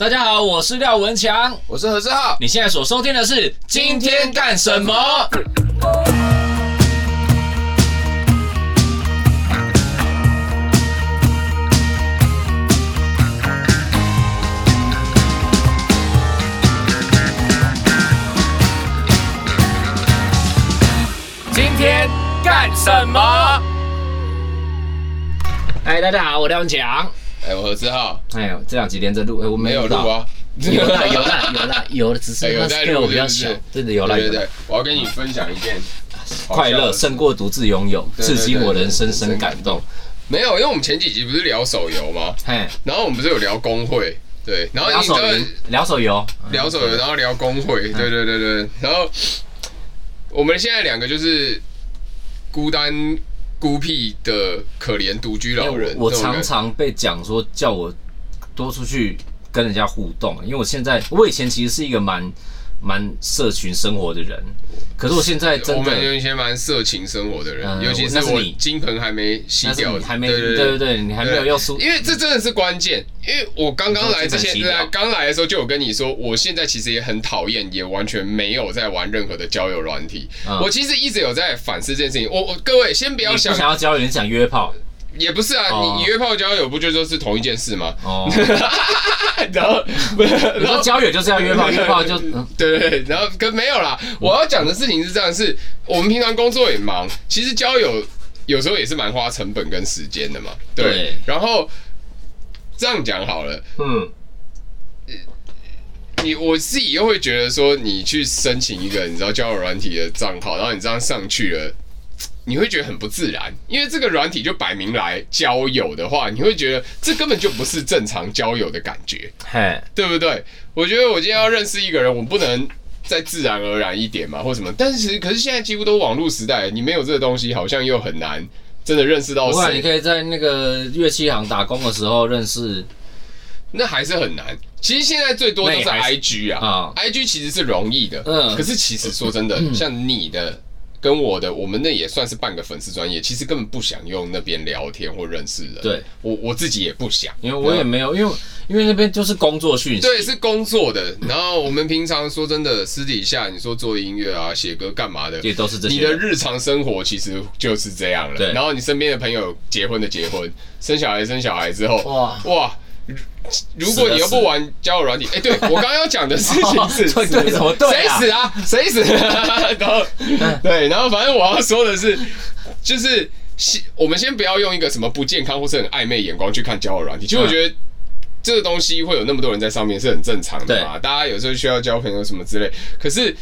大家好，我是廖文强，我是何志浩。你现在所收听的是今天干什么？今天干什么？哎，大家好，我廖文强。哎，我何志浩。哎呦，这两集连着录，哎，我没有录啊。有啦有啦有啦有的，只是 它 scale 比较小。真的有啦。对对对，我要跟你分享一件 快乐胜过独自拥有，至今我仍深深感动。没有，因为我们前几集不是聊手游吗？嘿，然后我们不是有聊工会，对，然后聊手游，聊手游，聊手游，然后聊工会，对对对对，然后我们现在两个就是孤单。孤僻的可怜独居老人，我常常被讲说叫我多出去跟人家互动，因为我现在我以前其实是一个蛮蛮社群生活的人。可是我现在真的，我们有一些蛮色情生活的人，尤其是我金盆还没洗掉，还没对对对对，你还没有要输，因为这真的是关键。因为我刚刚来之前，刚来的时候就有跟你说，我现在其实也很讨厌，也完全没有在玩任何的交友软体。我其实一直有在反思这件事情。我我各位先不要想，想要交友，你想约炮。也不是啊，你你约炮交友不就都是同一件事吗？哦，然后然后交友就是要约炮，约炮就对对，然后跟没有啦。我要讲的事情是这样，是我们平常工作也忙，其实交友有时候也是蛮花成本跟时间的嘛。对，然后这样讲好了，嗯，你我自己又会觉得说，你去申请一个你知道交友软体的账号，然后你这样上去了。你会觉得很不自然，因为这个软体就摆明来交友的话，你会觉得这根本就不是正常交友的感觉，嘿，对不对？我觉得我今天要认识一个人，我不能再自然而然一点嘛，或什么？但是可是现在几乎都网络时代，你没有这个东西，好像又很难真的认识到。不然你可以在那个乐器行打工的时候认识，那还是很难。其实现在最多都是 IG 啊，IG 其实是容易的，嗯，可是其实说真的，像你的。跟我的，我们那也算是半个粉丝专业，其实根本不想用那边聊天或认识人。对，我我自己也不想，因为我也没有，因为因为那边就是工作讯息。对，是工作的。然后我们平常说真的，私底下你说做音乐啊、写歌干嘛的，也都是这些。你的日常生活其实就是这样了。对。然后你身边的朋友结婚的结婚，生小孩生小孩之后，哇哇。如果你又不玩交友软体，哎，对我刚刚要讲的事情是，对什么对？谁死啊？谁死？然后对，然后反正我要说的是，就是先我们先不要用一个什么不健康或是很暧昧眼光去看交友软体。其实我觉得这个东西会有那么多人在上面是很正常的嘛，大家有时候需要交朋友什么之类，可是。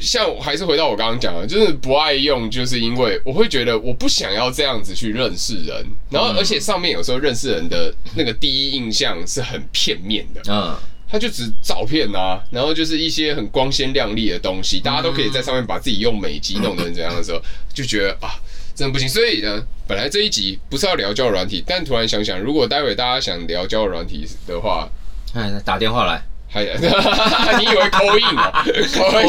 像还是回到我刚刚讲的，就是不爱用，就是因为我会觉得我不想要这样子去认识人，然后而且上面有时候认识人的那个第一印象是很片面的，嗯，他就只照片啊，然后就是一些很光鲜亮丽的东西，大家都可以在上面把自己用美肌弄成怎样的时候，就觉得啊，真的不行。所以呢，本来这一集不是要聊交友软体，但突然想想，如果待会大家想聊交友软体的话，哎，打电话来。哎呀，你以为 call in 啊？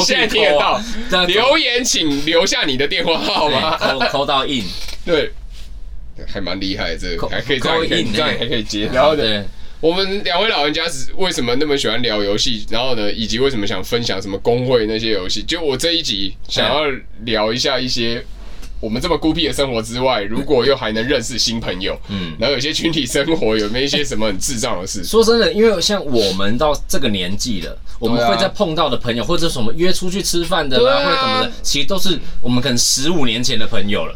现在听得到。留言请留下你的电话号码。call call 到 in，对，还蛮厉害，这个还可以这样，这样还可以接。然后呢，我们两位老人家是为什么那么喜欢聊游戏？然后呢，以及为什么想分享什么工会那些游戏？就我这一集想要聊一下一些。我们这么孤僻的生活之外，如果又还能认识新朋友，嗯，然后有些群体生活，有没有一些什么很智障的事？说真的，因为像我们到这个年纪了，我们会在碰到的朋友，或者什么约出去吃饭的啦，或者什么的，其实都是我们可能十五年前的朋友了。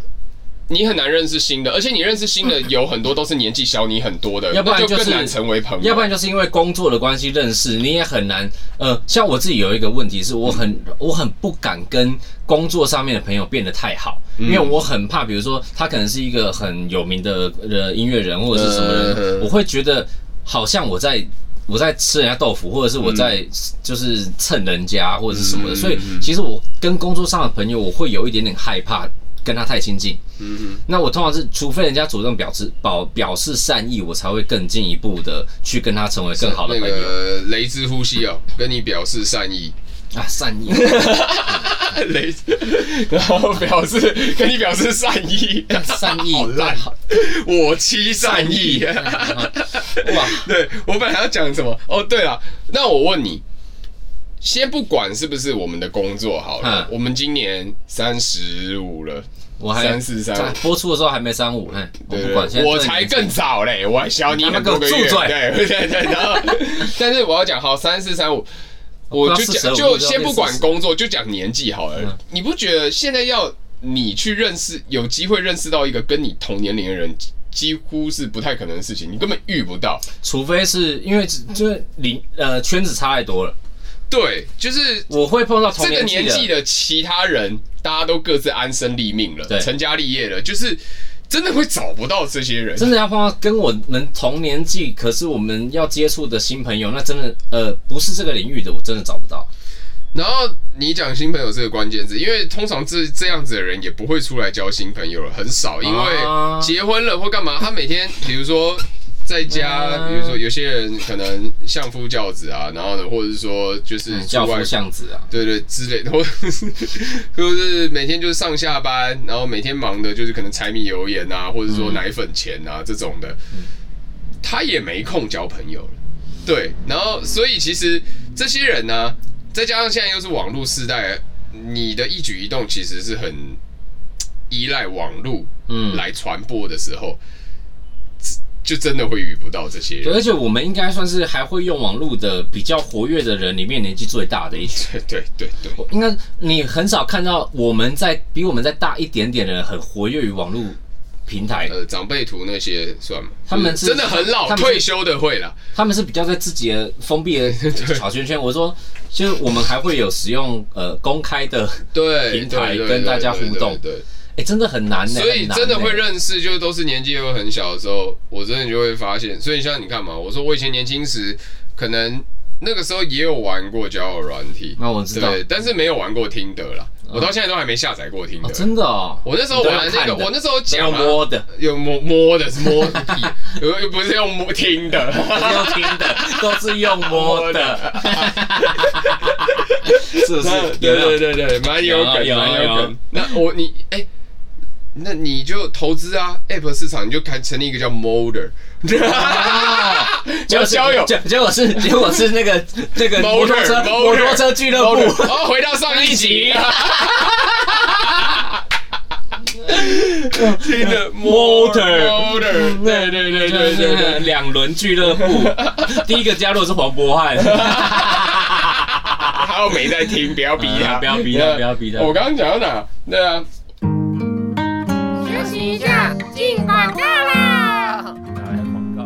你很难认识新的，而且你认识新的 有很多都是年纪小你很多的，要不然就更难成为朋友。要不然就是因为工作的关系认识，你也很难。呃，像我自己有一个问题是，我很我很不敢跟工作上面的朋友变得太好，因为我很怕，比如说他可能是一个很有名的呃音乐人或者是什么人，我会觉得好像我在我在吃人家豆腐，或者是我在就是蹭人家或者是什么的。所以其实我跟工作上的朋友，我会有一点点害怕。跟他太亲近，嗯哼，那我通常是，除非人家主动表示表表示善意，我才会更进一步的去跟他成为更好的朋友。那个雷之呼吸哦，跟你表示善意。啊，善意，雷，然后表示跟你表示善意，善意好烂，我妻善意。哇，对我本来要讲什么？哦，对了，那我问你，先不管是不是我们的工作好了，我们今年三十五了。我还三四三，播出的时候还没三五，哎，我不管，我才更早嘞，我还小你很多个月，对对对，然后，但是我要讲好三四三五，我就讲就先不管工作，就讲年纪好了。你不觉得现在要你去认识，有机会认识到一个跟你同年龄的人，几乎是不太可能的事情，你根本遇不到，除非是因为就是龄呃圈子差太多了。对，就是我会碰到这个年纪的其他人，大家都各自安身立命了，成家立业了，就是真的会找不到这些人。真的要碰到跟我们同年纪，可是我们要接触的新朋友，那真的呃不是这个领域的，我真的找不到。然后你讲新朋友这个关键字，因为通常这这样子的人也不会出来交新朋友了，很少，因为结婚了或干嘛，他每天比如说。在家，比如说有些人可能相夫教子啊，然后呢，或者是说就是教夫相子啊，对对之类的，或者是 就是每天就是上下班，然后每天忙的就是可能柴米油盐啊，或者说奶粉钱啊这种的，他也没空交朋友了。对，然后所以其实这些人呢，再加上现在又是网络时代，你的一举一动其实是很依赖网络嗯来传播的时候。就真的会遇不到这些人，而且我们应该算是还会用网络的比较活跃的人里面年纪最大的一群。对对对，对，应该你很少看到我们在比我们再大一点点的人很活跃于网络平台。呃，长辈图那些算吗？他们是真的很老，退休的会了。他们是比较在自己的封闭的 小圈圈。我说，就我们还会有使用呃公开的对平台跟大家互动。对。哎，真的很难呢。所以真的会认识，就是都是年纪又很小的时候，我真的就会发现。所以像你看嘛，我说我以前年轻时，可能那个时候也有玩过交友软体，那我知道，但是没有玩过听的啦。我到现在都还没下载过听的。真的哦，我那时候玩那个，我那时候讲摸的，有摸摸的，是摸的，又又不是用摸听的，用听的，都是用摸的。是不是？对对对对，蛮有梗，蛮有梗。那我你哎。那你就投资啊，App 市场你就开成立一个叫 Modder，叫交友，结结果是结果是那个那个摩托车摩托车俱乐部。然后回到上一集，听的 Modder，对对对对对，两轮俱乐部，第一个加入的是黄渤汉，他又没在听，不要逼他，不要逼他，不要逼他。我刚刚讲到哪？对啊。进广告啦！广告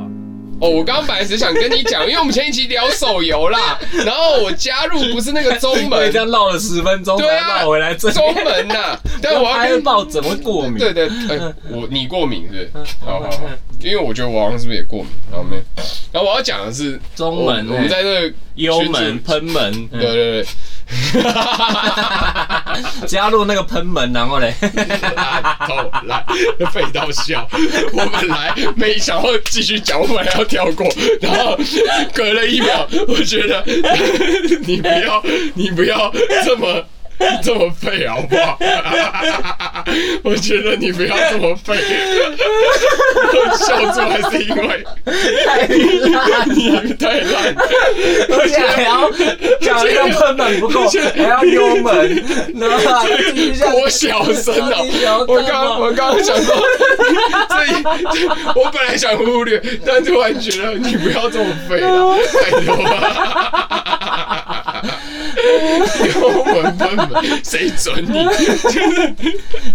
哦，我刚刚本来只想跟你讲，因为我们前一期聊手游啦，然后我加入不是那个中门，这样绕了十分钟，对啊，回来中门呐。但我要跟报怎么会过敏？对对，哎，我你过敏是不是？好好好，因为我觉得我好像是不是也过敏？然后没，然后我要讲的是中门，我们在这个幽门喷门，对对对。加入那个喷门，然后嘞，好来，废到笑。我本来没想要继续讲，我本来要跳过，然后隔了一秒，我觉得你不要，你不要这么。这么废好不好？我觉得你不要这么废。我笑出来是因为太烂，你太烂，而且还要讲一个喷门不够，还要幽门，然后多小声哦！我刚我刚刚想说，这我本来想忽略，但突然觉得你不要这么废了，太多了。幽门喷门，谁准你？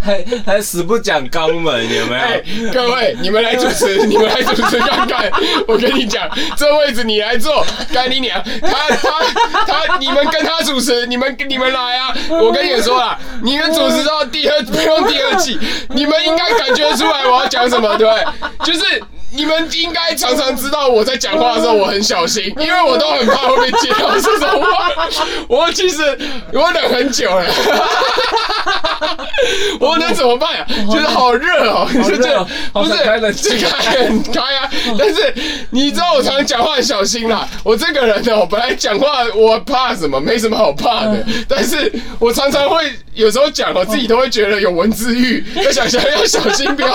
还还死不讲肛门，有没有？欸、各位，你们来主持，你们来主持看看。我跟你讲，这位置你来坐，干你娘！他他他，你们跟他主持，你们你们来啊！我跟你们说啦，你们主持到第二不用第二季，你们应该感觉出来我要讲什么，对不对？就是。你们应该常常知道我在讲话的时候我很小心，因为我都很怕会被接到这种话。我其实我等很久了，我能怎么办呀？就是好热哦，你就这不是开冷气开很开啊。但是你知道我常常讲话很小心啦。我这个人呢，我本来讲话我怕什么？没什么好怕的。但是我常常会有时候讲我自己都会觉得有文字狱，要想想要小心，不要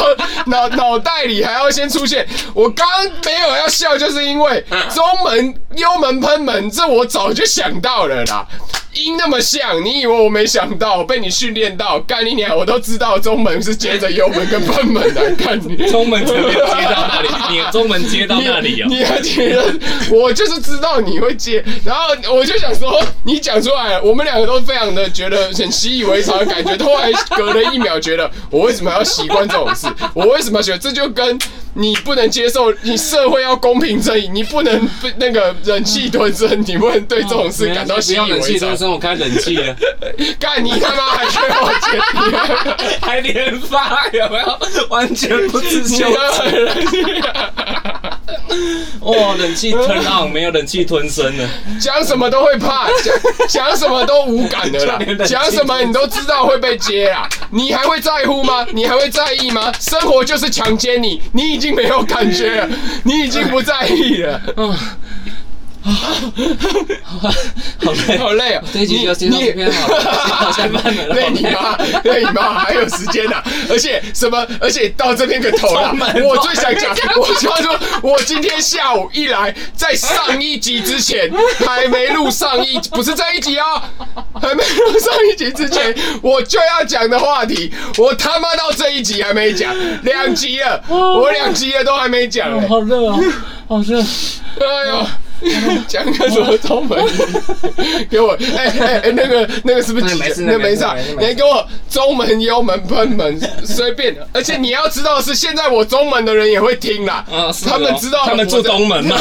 脑脑袋里还要先出现。我刚刚没有要笑，就是因为中门、幽门、喷门，这我早就想到了啦。音那么像，你以为我没想到？被你训练到，干你娘！我都知道中门是接着幽门跟喷门 来看你。中门直接接到那里，你中门接到那里啊？你还觉得我就是知道你会接，然后我就想说，你讲出来，我们两个都非常的觉得很习以为常的感觉。后来隔了一秒，觉得我为什么要习惯这种事？我为什么觉得这就跟你不能接受，你社会要公平正义，你不能那个忍气吞声，你不能对这种事感到习以为常。我开冷气了，干你他妈还缺我钱，还连发有没有？完全不自信。哇，冷气吞啊，没有冷气吞声了。讲什么都会怕，讲讲什么都无感的啦。讲什么你都知道会被接啊，你还会在乎吗？你还会在意吗？生活就是强奸你，你已已经没有感觉了，你已经不在意了。嗯。啊，好累，好累啊！这一集就先到这边好了，好下班了。累你妈，累你妈，还有时间呢。而且什么？而且到这边个头了。我最想讲，我就说，我今天下午一来，在上一集之前还没录上一，不是这一集哦，还没录上一集之前，我就要讲的话题，我他妈到这一集还没讲，两集了，我两集了都还没讲。好热啊，好热！哎呦。讲个什么中门？给我哎哎哎，那个那个是不是？没事，那没事。你给我中门、幽门、喷门，随便。而且你要知道是现在我中门的人也会听啦。他们知道他们住东门吗？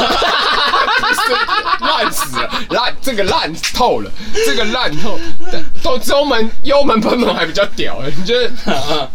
烂 死了，烂这个烂透了，这个烂透。都中门、幽门、喷门还比较屌哎，你觉得？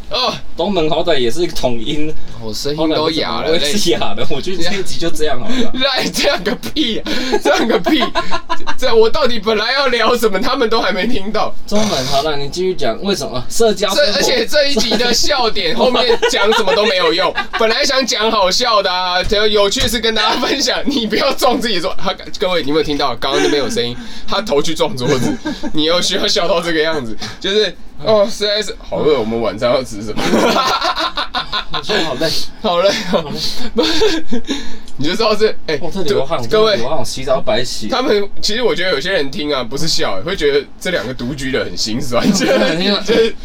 哦，东门好歹也是一个统音，我声音都哑了，是哑的。我觉得这一集就这样好了。烂，这样个屁！这样个屁！这我到底本来要聊什么？他们都还没听到。中文，好了，你继续讲，为什么社交？这而且这一集的笑点后面讲什么都没有用。本来想讲好笑的啊，有趣是跟大家分享。你不要撞自己桌，他各位，你有没有听到？刚刚那边有声音，他头去撞桌子。你又需要笑到这个样子，就是哦，实在是好饿。我们晚上要吃什么？我说好累，好累，好累。不是，你就知道是哎，流汗各位。我好像洗澡白洗。他们其实我觉得有些人听啊，不是笑，会觉得这两个独居的很心酸。就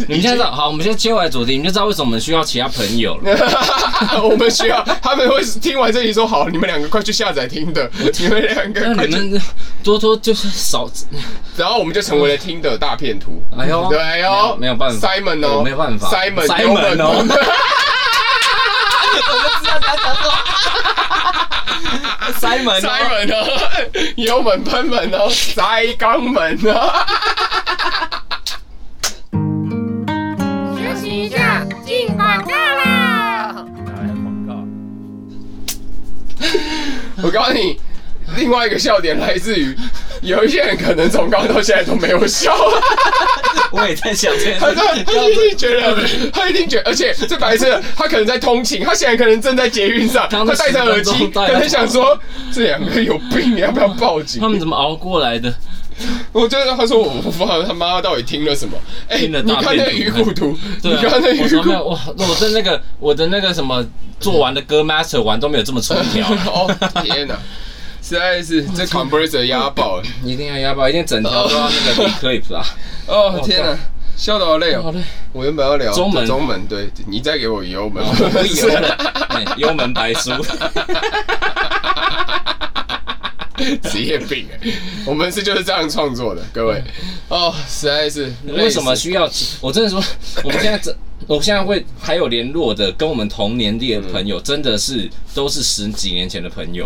你们现在知道，好，我们先切回来主题，你们就知道为什么我们需要其他朋友了。我们需要，他们会听完这里说好，你们两个快去下载听的，你们两个快去多多就是少，然后我们就成为了听的大片图。哎呦，对哎呦，没有办法，Simon 哦，没有办法，Simon，Simon 哦。我就知道他讲说。塞门，塞门哦，油门喷门哦，塞肛门哦。休息一下，进广告啦！广告。我告诉你，另外一个笑点来自于，有一些人可能从刚到现在都没有笑。我也在想这件事，他一定觉得，他一定觉得，而且这白色，他可能在通勤，他现在可能正在捷运上，他戴着耳机，可能想说这两个有病，你要不要报警？他们怎么熬过来的？我觉得他说我不知道他妈到底听了什么？哎，你看那个鱼骨图，你看那鱼骨，我我的那个我的那个什么做完的歌 master 完都没有这么粗条。哦天哪！实在是这 compressor 压爆了，一定要压爆，一定整条都要那个 clip 啊！哦天哪，笑得好累哦！好累，我原本要聊中门，中门，对，你再给我油门，油门，幽门白书，职业病哎！我们是就是这样创作的，各位哦，实在是为什么需要？我真的说，我们现在这，我现在会还有联络的，跟我们同年纪的朋友，真的是都是十几年前的朋友。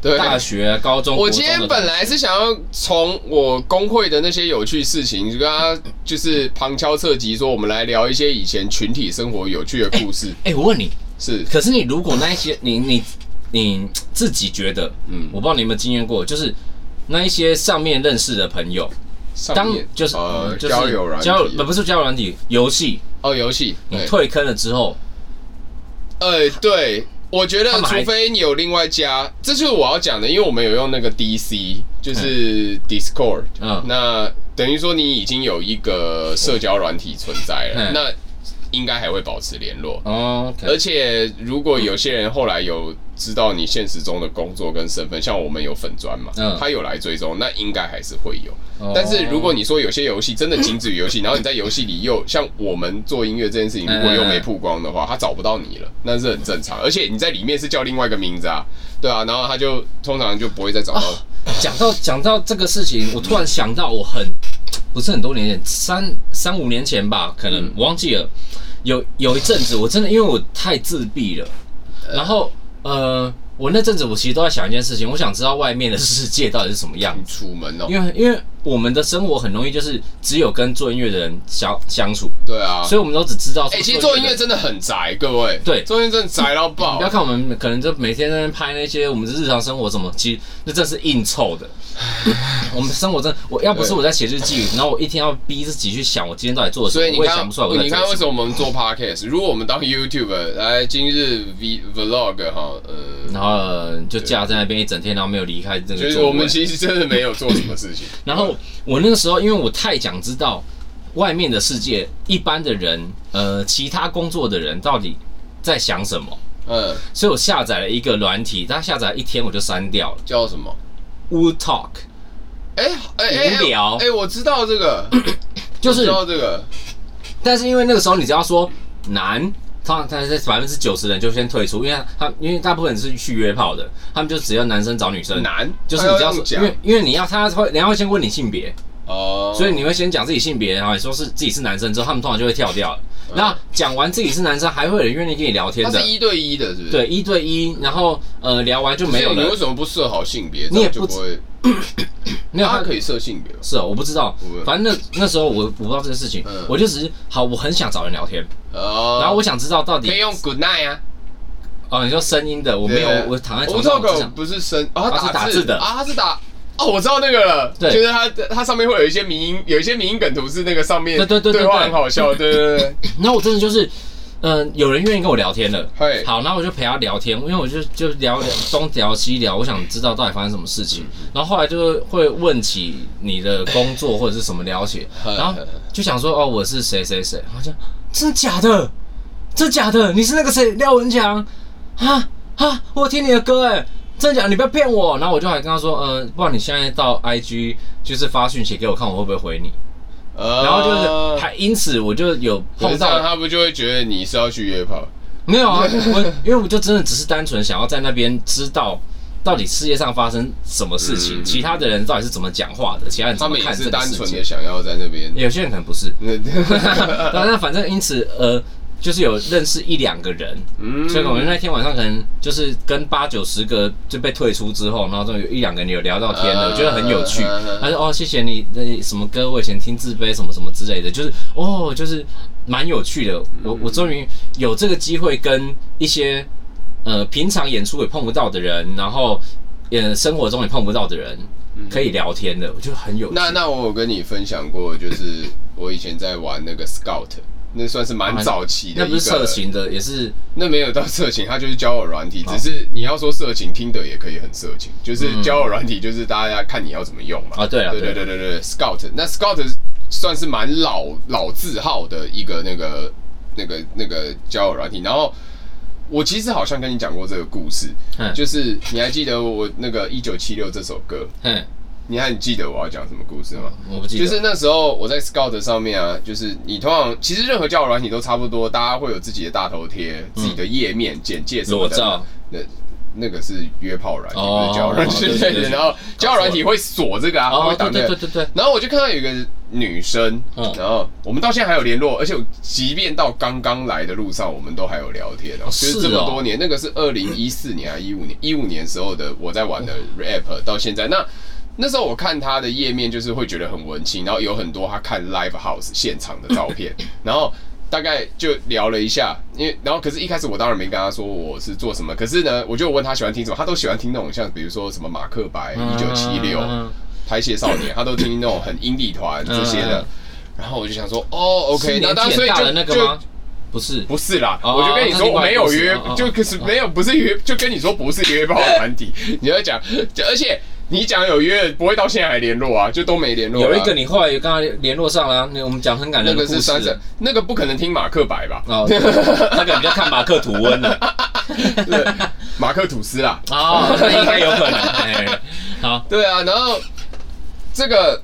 对，大学、高中，我今天本来是想要从我工会的那些有趣事情，就跟他就是旁敲侧击说，我们来聊一些以前群体生活有趣的故事。哎、欸欸，我问你，是，可是你如果那一些，你你你自己觉得，嗯，我不知道你有没有经验过，就是那一些上面认识的朋友，当就是呃交友软交不不是交友软体游戏。哦游戏，你退坑了之后，哎对。我觉得，除非你有另外加，这就是我要讲的，因为我们有用那个 DC，就是 Discord，嗯，那等于说你已经有一个社交软体存在了，那应该还会保持联络。哦。而且如果有些人后来有知道你现实中的工作跟身份，像我们有粉砖嘛，嗯他有来追踪，那应该还是会有。但是如果你说有些游戏真的仅止于游戏，然后你在游戏里又像我们做音乐这件事情，如果又没曝光的话，他找不到你了，那是很正常。而且你在里面是叫另外一个名字啊，对啊，然后他就通常就不会再找到。讲到讲到这个事情，我突然想到，我很不是很多年前，三三五年前吧，可能我忘记了。有有一阵子，我真的因为我太自闭了，然后呃。我那阵子，我其实都在想一件事情，我想知道外面的世界到底是什么样子。楚门哦，因为因为我们的生活很容易就是只有跟做音乐的人相相处。对啊，所以我们都只知道。哎，其实做音乐真的很宅，各位。对，做音乐真的宅到爆。不要看我们可能就每天在那拍那些我们的日常生活什么，其实那真是硬凑的。我们生活真的，我要不是我在写日记，然后我一天要逼自己去想我今天到底做了什么，我也想不出来。你看为什么我们做 podcast？如果我们当 YouTuber 来今日 v vlog 哈，呃，然后就。架在那边一整天，然后没有离开这个。就是我们其实真的没有做什么事情。然后我那个时候，因为我太想知道外面的世界，一般的人，呃，其他工作的人到底在想什么。嗯，所以我下载了一个软体，它下载一天我就删掉了。叫什么？Woo Talk。哎哎，无聊。哎，我知道这个，就是知道这个。但是因为那个时候，你只要说男。他他在百分之九十人就先退出，因为他因为大部分人是去约炮的，他们就只要男生找女生，男就是你要说，因为因为你要他会，人家会先问你性别哦，所以你会先讲自己性别，然后你说是自己是男生之后，他们通常就会跳掉了。那讲完自己是男生，还会有人愿意跟你聊天的，是一对一的，是不是？对，一对一，然后呃聊完就没有了。你为什么不设好性别？你也不会，没有他可以设性别，是哦，我不知道，反正那那时候我我不知道这个事情，我就只是好，我很想找人聊天。哦，然后我想知道到底可以用 Good night 啊？哦，你说声音的，我没有，我躺在床上。不是声，啊，他是打字。的。啊，他是打哦，我知道那个了，对，就是他他上面会有一些名音，有一些名音梗图是那个上面对对对对话很好笑，对对对。然后我真的就是，嗯，有人愿意跟我聊天了，好，然后我就陪他聊天，因为我就就聊聊东聊西聊，我想知道到底发生什么事情。然后后来就会问起你的工作或者是什么了解，然后就想说哦，我是谁谁谁，好像。真的假的？真的假的？你是那个谁？廖文强？啊啊！我听你的歌哎，真的假的？你不要骗我！然后我就还跟他说，呃，不然你现在到 IG 就是发讯息给我看，我会不会回你？然后就是还因此我就有碰到他，不就会觉得你是要去约炮？没有啊，我因为我就真的只是单纯想要在那边知道。到底世界上发生什么事情？其他的人到底是怎么讲话的？其他人怎么看这个事情？他们也是单纯的想要在那边。有些人可能不是。那 反正因此呃，就是有认识一两个人，所以我们那天晚上可能就是跟八九十个就被退出之后，然后就有一两个人有聊到天的，我觉得很有趣。他说：“哦，谢谢你那什么歌，我以前听自卑什么什么之类的，就是哦，就是蛮有趣的。我我终于有这个机会跟一些。”呃，平常演出也碰不到的人，然后，呃，生活中也碰不到的人，可以聊天的，我觉得很有趣。那那我有跟你分享过，就是我以前在玩那个 Scout，那算是蛮早期的。那不是色情的，也是那没有到色情，它就是交友软体。只是你要说色情，听的也可以很色情，就是交友软体，就是大家看你要怎么用嘛。啊，对啊，对对对对对，Scout，那 Scout 算是蛮老老字号的一个那个那个那个交友软体，然后。我其实好像跟你讲过这个故事，就是你还记得我那个一九七六这首歌？你还记得我要讲什么故事吗？我不记得。就是那时候我在 Scout 上面啊，就是你通常其实任何交友软体都差不多，大家会有自己的大头贴、自己的页面简介什么的。裸照。那那个是约炮软体，不是交友软体。对对。然后交友软体会锁这个啊，会挡。对对对对。然后我就看到有一个。女生，然后我们到现在还有联络，而且即便到刚刚来的路上，我们都还有聊天哦。就是这么多年，那个是二零一四年啊一五年？一五年时候的我在玩的 rap，到现在那那时候我看他的页面，就是会觉得很文青，然后有很多他看 live house 现场的照片，然后大概就聊了一下，因为然后可是一开始我当然没跟他说我是做什么，可是呢，我就问他喜欢听什么，他都喜欢听那种像比如说什么马克白一九七六。拍谢少年，他都听那种很 indie 团这些的，然后我就想说，哦，OK，那当所以就就不是，不是啦，哦我就跟你说没有约就可是没有不是约，就跟你说不是约炮团体，你要讲，而且你讲有约，不会到现在还联络啊，就都没联络啊。有一个你后来也跟他联络上了，那我们讲很感那个人的故事。是三十，那个不可能听马克白吧？哦，那个比较看马克吐温了。对，马克吐斯啦。哦，那应该有可能。哎，好，对啊，然后这个。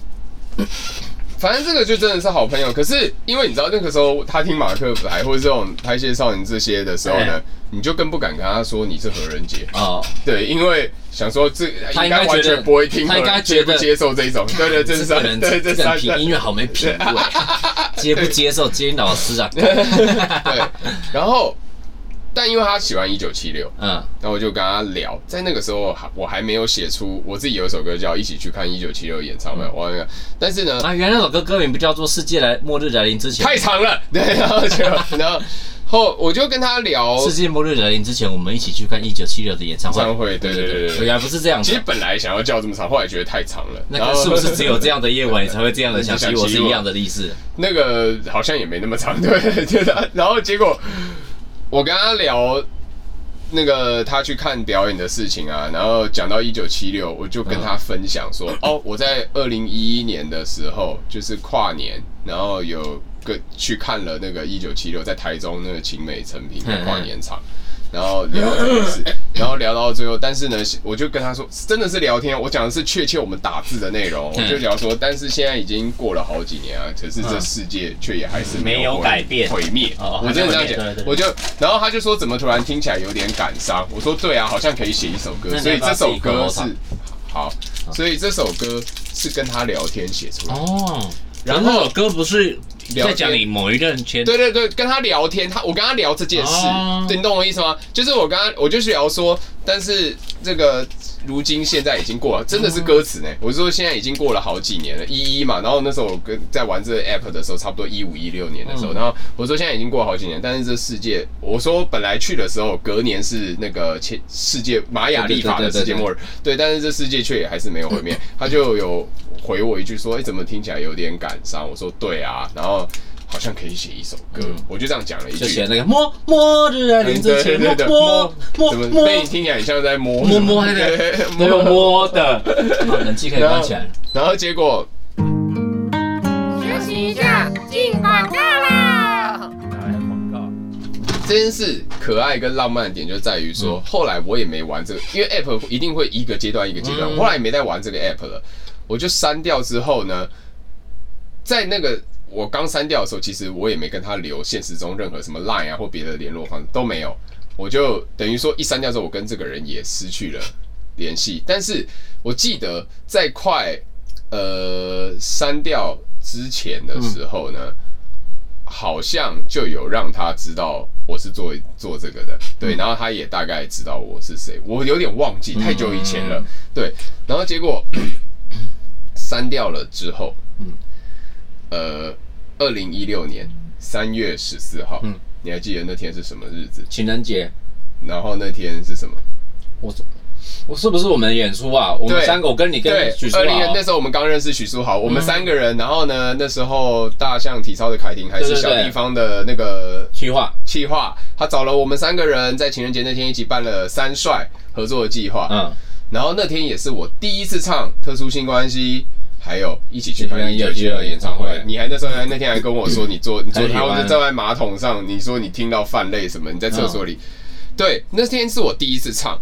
反正这个就真的是好朋友，可是因为你知道那个时候他听马克白或者这种拍戏少年这些的时候呢，你就更不敢跟他说你是何人杰哦，对，因为想说这他应该完全不会听，他应该接不接受这种，对对，这是这个人对这三品音乐好没品味，接不接受监老师啊？对，然后。但因为他喜欢一九七六，嗯，然后我就跟他聊，在那个时候还我还没有写出我自己有一首歌叫《一起去看一九七六演唱会》，我那个，但是呢，啊，原来那首歌歌名不叫做《世界来末日来临之前》，太长了，对，然后就然后后我就跟他聊《世界末日来临之前》，我们一起去看一九七六的演唱会，演唱会，对对对对，原来不是这样，其实本来想要叫这么长，后来觉得太长了，那个是不是只有这样的夜晚你才会这样的想起我是一样的意思？那个好像也没那么长，对，对的，然后结果我跟他聊。那个他去看表演的事情啊，然后讲到一九七六，我就跟他分享说，哦，我在二零一一年的时候，就是跨年，然后有个去看了那个一九七六，在台中那个勤美成品的跨年场。然后聊这件事，然后聊到最后，但是呢，我就跟他说，真的是聊天，我讲的是确切我们打字的内容，我就聊说，但是现在已经过了好几年啊，可是这世界却也还是没有改变，毁灭。我真的这样讲，我就，然后他就说，怎么突然听起来有点感伤？我说，对啊，好像可以写一首歌，所以这首歌是好，所以这首歌是跟他聊天写出来哦。然后歌不是。在讲你某一个人圈，对对对，跟他聊天，他我跟他聊这件事，哦、对，你懂我意思吗？就是我跟他，我就是聊说，但是这个如今现在已经过了，真的是歌词呢。我是说现在已经过了好几年了，一一嘛，然后那时候我跟在玩这个 app 的时候，差不多一五一六年的时候，然后我说现在已经过了好几年，但是这世界，我说本来去的时候，隔年是那个前世界玛雅历法的世界末日，对，但是这世界却也还是没有毁灭，他就有。回我一句说：“哎，怎么听起来有点感伤？”我说：“对啊，然后好像可以写一首歌。”我就这样讲了一句，就写那个摸摸着林子前摸摸摸，怎么被你听起来像在摸摸摸那个没有摸的？冷气可以关起来。然后结果休息一下，进广告啦！广告。这件事可爱跟浪漫的点就在于说，后来我也没玩这个，因为 App 一定会一个阶段一个阶段，后来也没再玩这个 App 了。我就删掉之后呢，在那个我刚删掉的时候，其实我也没跟他留现实中任何什么 Line 啊或别的联络方式都没有。我就等于说一删掉之后，我跟这个人也失去了联系。但是我记得在快呃删掉之前的时候呢，好像就有让他知道我是做做这个的，对，然后他也大概知道我是谁。我有点忘记太久以前了，对，然后结果。删掉了之后，嗯，呃，二零一六年三月十四号，嗯，你还记得那天是什么日子？情人节。然后那天是什么？我我是不是我们演出啊？我们三个，我跟你跟许书豪。二零年那时候我们刚认识许书豪，我们三个人。然后呢，那时候大象体操的凯婷还是小地方的那个企划企划，他找了我们三个人在情人节那天一起办了三帅合作的计划。嗯。然后那天也是我第一次唱《特殊性关系》，还有一起去看一九七六演唱会。你还那时候还那天还跟我说，你坐你坐，然后就站在马桶上，你说你听到泛泪什么？你在厕所里。对，那天是我第一次唱。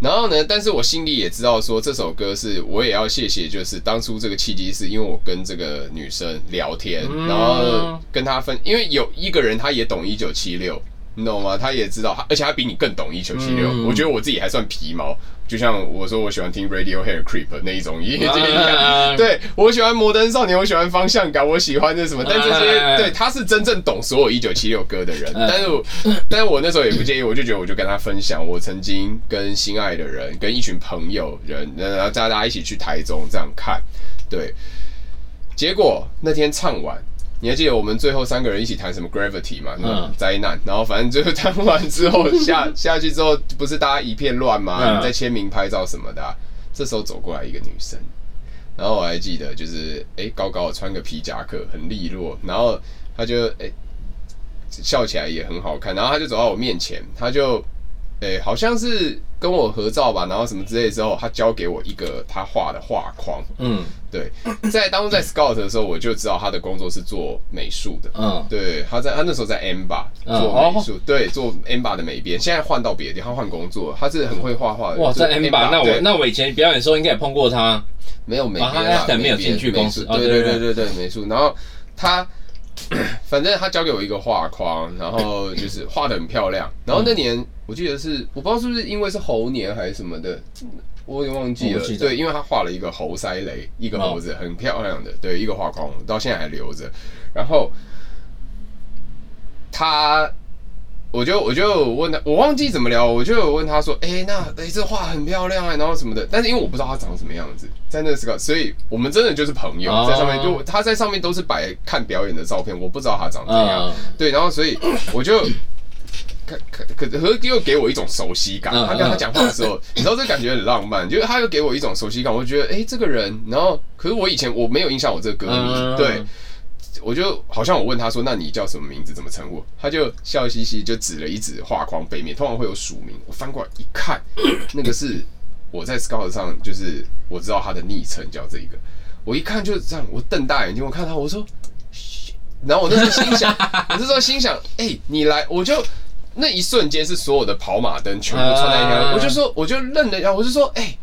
然后呢，但是我心里也知道说这首歌是我也要谢谢，就是当初这个契机是因为我跟这个女生聊天，然后跟她分，因为有一个人他也懂一九七六。你懂吗？他也知道，而且他比你更懂一九七六。我觉得我自己还算皮毛，就像我说我喜欢听 Radiohead Creep 那一种音乐。对，我喜欢摩登少年，我喜欢方向感，我喜欢那什么。但这些，对，他是真正懂所有一九七六歌的人。但是我，但是我那时候也不介意，我就觉得我就跟他分享我曾经跟心爱的人，跟一群朋友人，然后大家一起去台中这样看。对，结果那天唱完。你还记得我们最后三个人一起谈什么 Gravity 嘛？那种灾难，然后反正最后谈完之后下 下去之后，不是大家一片乱吗？你在签名拍照什么的，这时候走过来一个女生，然后我还记得就是哎、欸、高高的穿个皮夹克很利落，然后她就哎笑起来也很好看。然后她就走到我面前，她就，诶、欸，好像是跟我合照吧，然后什么之类之后，他交给我一个他画的画框。嗯，对，在当初在 Scout 的时候，我就知道他的工作是做美术的。嗯，对，他在他那时候在 M 吧做美术，对，做 M 吧的美编。现在换到别的地方，换工作，他是很会画画的。哇，在 M 吧，那我那我以前表演的时候应该也碰过他。没有美编啊，没有进去公司。对对对对对，美术。然后他。反正他交给我一个画框，然后就是画的很漂亮。然后那年我记得是，我不知道是不是因为是猴年还是什么的，我也忘记了。对，因为他画了一个猴腮雷，一个猴子，很漂亮的，对，一个画框，到现在还留着。然后他。我就我就问他，我忘记怎么聊，我就有问他说，哎、欸，那哎、欸、这画很漂亮哎，然后什么的，但是因为我不知道他长什么样子，在那时候，所以我们真的就是朋友，在上面就他在上面都是摆看表演的照片，我不知道他长怎样，对，然后所以 我就可可可可又给我一种熟悉感，他跟他讲话的时候，你知道这感觉很浪漫，就是他又给我一种熟悉感，我觉得哎、欸、这个人，然后可是我以前我没有印象我这个歌迷，对。我就好像我问他说：“那你叫什么名字？怎么称呼？”他就笑嘻嘻，就指了一指画框背面，通常会有署名。我翻过来一看，那个是我在 Scout 上，就是我知道他的昵称叫这一个。我一看就是这样，我瞪大眼睛，我看他，我说：“然后我那时候心想，我那时候心想，哎、欸，你来，我就那一瞬间是所有的跑马灯全部串在一条，我就说，我就愣了一下，我就说，哎、欸，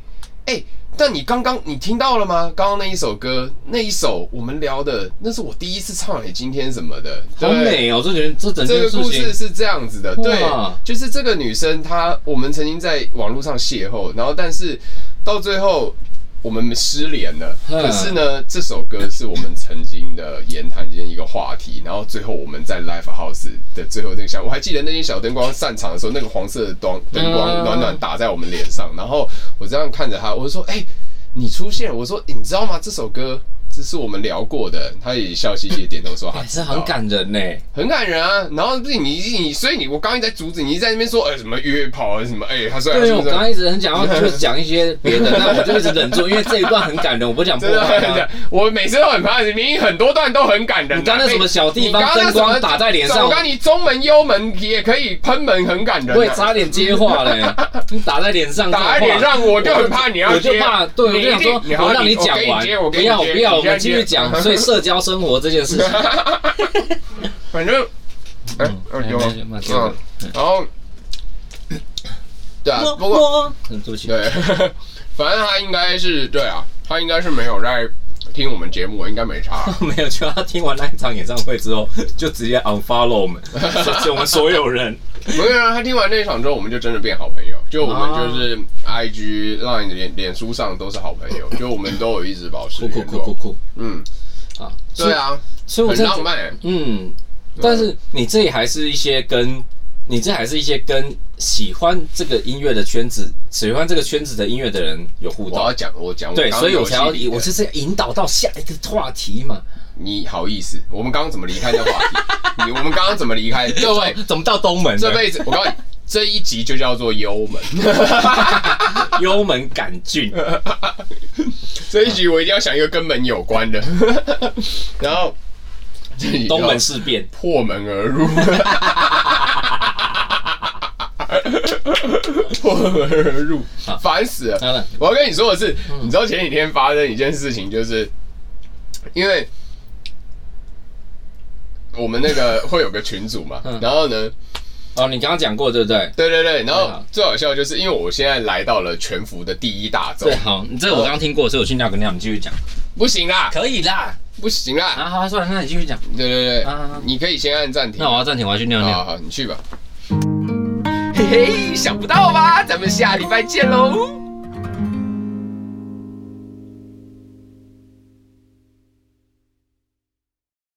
哎、欸。”但你刚刚你听到了吗？刚刚那一首歌，那一首我们聊的，那是我第一次唱诶今天什么的，好美哦！这人这整这个故事是这样子的，对，就是这个女生她，我们曾经在网络上邂逅，然后但是到最后。我们失联了，可是呢，这首歌是我们曾经的言谈间一个话题。然后最后我们在 Live House 的最后那个下，我还记得那些小灯光散场的时候，那个黄色的灯灯光暖暖打在我们脸上。然后我这样看着他，我就说：“哎，你出现。”我说：“你知道吗？这首歌。”这是我们聊过的，他也笑嘻嘻点头说：“还是很感人呢，很感人啊。”然后你你你，所以你我刚刚一直在阻止你，在那边说：“哎，什么约炮啊什么？”哎，他说：“对，我刚刚一直很想要 就是讲一些别的，那我就一直忍住，因为这一段很感人，我不讲破坏。我每次都很怕，明明很多段都很感人。你刚刚什么小地方灯光打在脸上？我刚你中门幽门也可以喷门，很感人。我也，差点接话嘞，你打在脸上，打在脸上，我就很怕你要接，我就怕，对，我就想说，我让你讲完，不要不要，我们继续讲。所以社交生活这件事情，反正，哎，有，嗯，然后，对啊，不过，对，反正他应该是对啊，他应该是没有在听我们节目，应该没差，没有，就他听完那一场演唱会之后，就直接 unfollow 我们，就我们所有人，没有啊，他听完那一场之后，我们就真的变好朋友，就我们就是 IG、Line、脸脸书上都是好朋友，就我们都有一直保持酷酷酷酷酷，嗯。啊，对啊，所以我很浪漫。嗯，但是你这里还是一些跟，你这还是一些跟喜欢这个音乐的圈子，喜欢这个圈子的音乐的人有互动。我要讲，我讲，对，所以我才要，我就是要引导到下一个话题嘛。你好意思，我们刚刚怎么离开这话题？你我们刚刚怎么离开？各位怎么到东门？这辈子我告诉你，这一集就叫做幽门，幽门杆菌。这一集我一定要想一个跟门有关的，然后东门事变破门而入，破门而入，烦死了！我要跟你说的是，你知道前几天发生一件事情，就是因为我们那个会有个群组嘛，然后呢。哦，你刚刚讲过对不对？对对对，然后最好笑就是因为我现在来到了全服的第一大洲。对，好，你这个我刚刚听过，所以我去尿个尿，你继续讲。不行啦，可以啦，不行啦。啊，好，算了，那你继续讲。对对对，啊，你可以先按暂停。那我要暂停，我要去尿尿。好，好，你去吧。嘿，想不到吧？咱们下礼拜见喽。